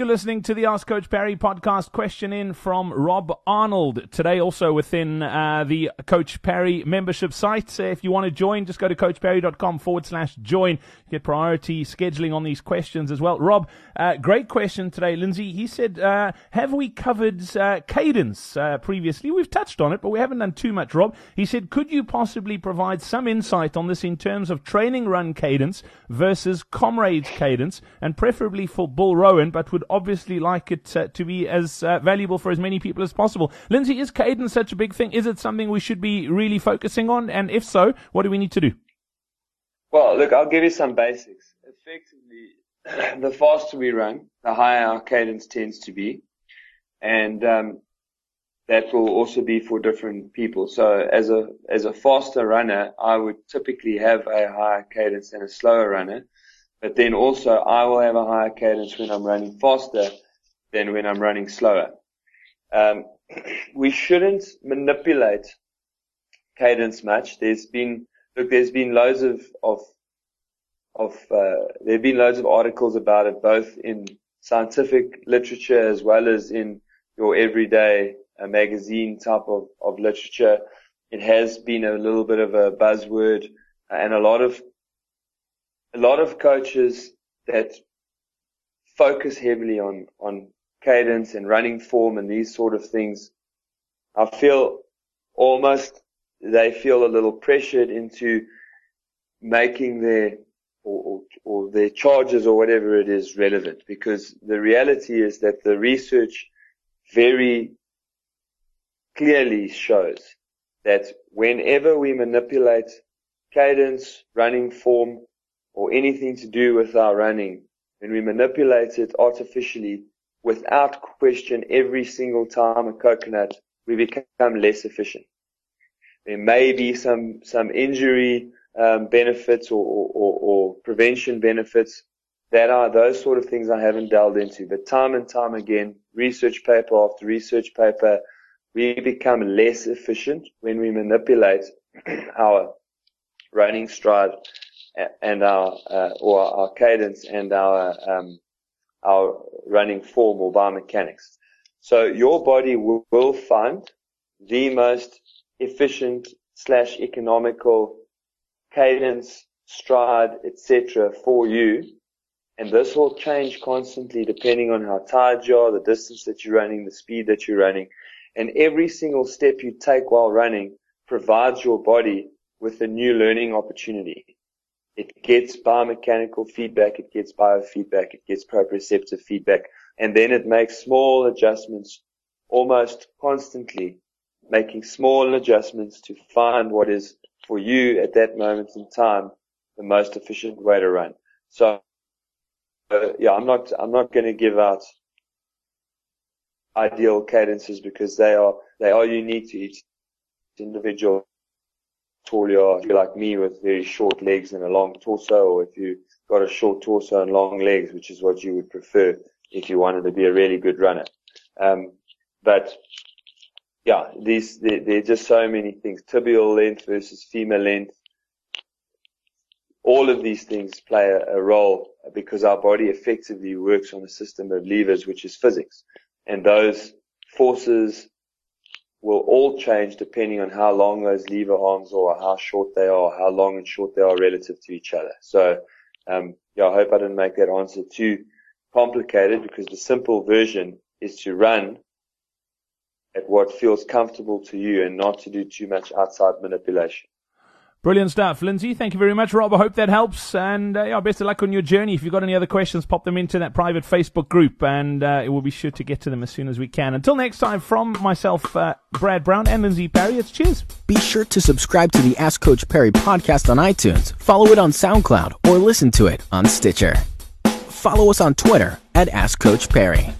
You're listening to the Ask Coach Parry podcast. Question in from Rob Arnold today, also within uh, the Coach Parry membership site. If you want to join, just go to coachparry.com forward slash join. Get priority scheduling on these questions as well. Rob, uh, great question today, Lindsay. He said, uh, "Have we covered uh, cadence uh, previously? We've touched on it, but we haven't done too much." Rob, he said, "Could you possibly provide some insight on this in terms of training run cadence versus comrades cadence, and preferably for Bull Rowan, but would obviously like it uh, to be as uh, valuable for as many people as possible. Lindsay, is cadence such a big thing? Is it something we should be really focusing on? And if so, what do we need to do? Well, look, I'll give you some basics. Effectively, the faster we run, the higher our cadence tends to be. And, um, that will also be for different people. So as a, as a faster runner, I would typically have a higher cadence than a slower runner. But then also I will have a higher cadence when I'm running faster than when I'm running slower. Um, we shouldn't manipulate cadence much. There's been, look, there's been loads of, of, of, uh, there have been loads of articles about it, both in scientific literature as well as in your everyday uh, magazine type of, of literature. It has been a little bit of a buzzword and a lot of a lot of coaches that focus heavily on, on cadence and running form and these sort of things, I feel almost they feel a little pressured into making their or, or, or, their charges or whatever it is relevant because the reality is that the research very clearly shows that whenever we manipulate cadence, running form, or anything to do with our running, when we manipulate it artificially without question every single time a coconut, we become less efficient. There may be some, some injury um, benefits or, or, or prevention benefits that are those sort of things I haven't delved into. But time and time again, research paper after research paper, we become less efficient when we manipulate our running stride and our uh, or our cadence and our um, our running form or biomechanics. So your body will, will find the most efficient slash economical cadence, stride, etc. for you. And this will change constantly depending on how tired you are, the distance that you're running, the speed that you're running. And every single step you take while running provides your body with a new learning opportunity. It gets biomechanical feedback, it gets biofeedback, it gets proprioceptive feedback, and then it makes small adjustments almost constantly, making small adjustments to find what is for you at that moment in time the most efficient way to run. So, uh, yeah, I'm not, I'm not going to give out ideal cadences because they are, they are unique to each individual tall you are, if you're like me with very short legs and a long torso, or if you got a short torso and long legs, which is what you would prefer if you wanted to be a really good runner. Um, but yeah, these, there, there are just so many things. Tibial length versus femur length. All of these things play a, a role because our body effectively works on a system of levers, which is physics. And those forces will all change depending on how long those lever arms are, how short they are, how long and short they are relative to each other. So, um, yeah, I hope I didn't make that answer too complicated because the simple version is to run at what feels comfortable to you and not to do too much outside manipulation. Brilliant stuff, Lindsay. Thank you very much, Rob. I hope that helps. And uh, yeah, best of luck on your journey. If you've got any other questions, pop them into that private Facebook group, and uh, we'll be sure to get to them as soon as we can. Until next time, from myself, uh, Brad Brown, and Lindsay Parry, it's cheers. Be sure to subscribe to the Ask Coach Parry podcast on iTunes, follow it on SoundCloud, or listen to it on Stitcher. Follow us on Twitter at Ask Coach Parry.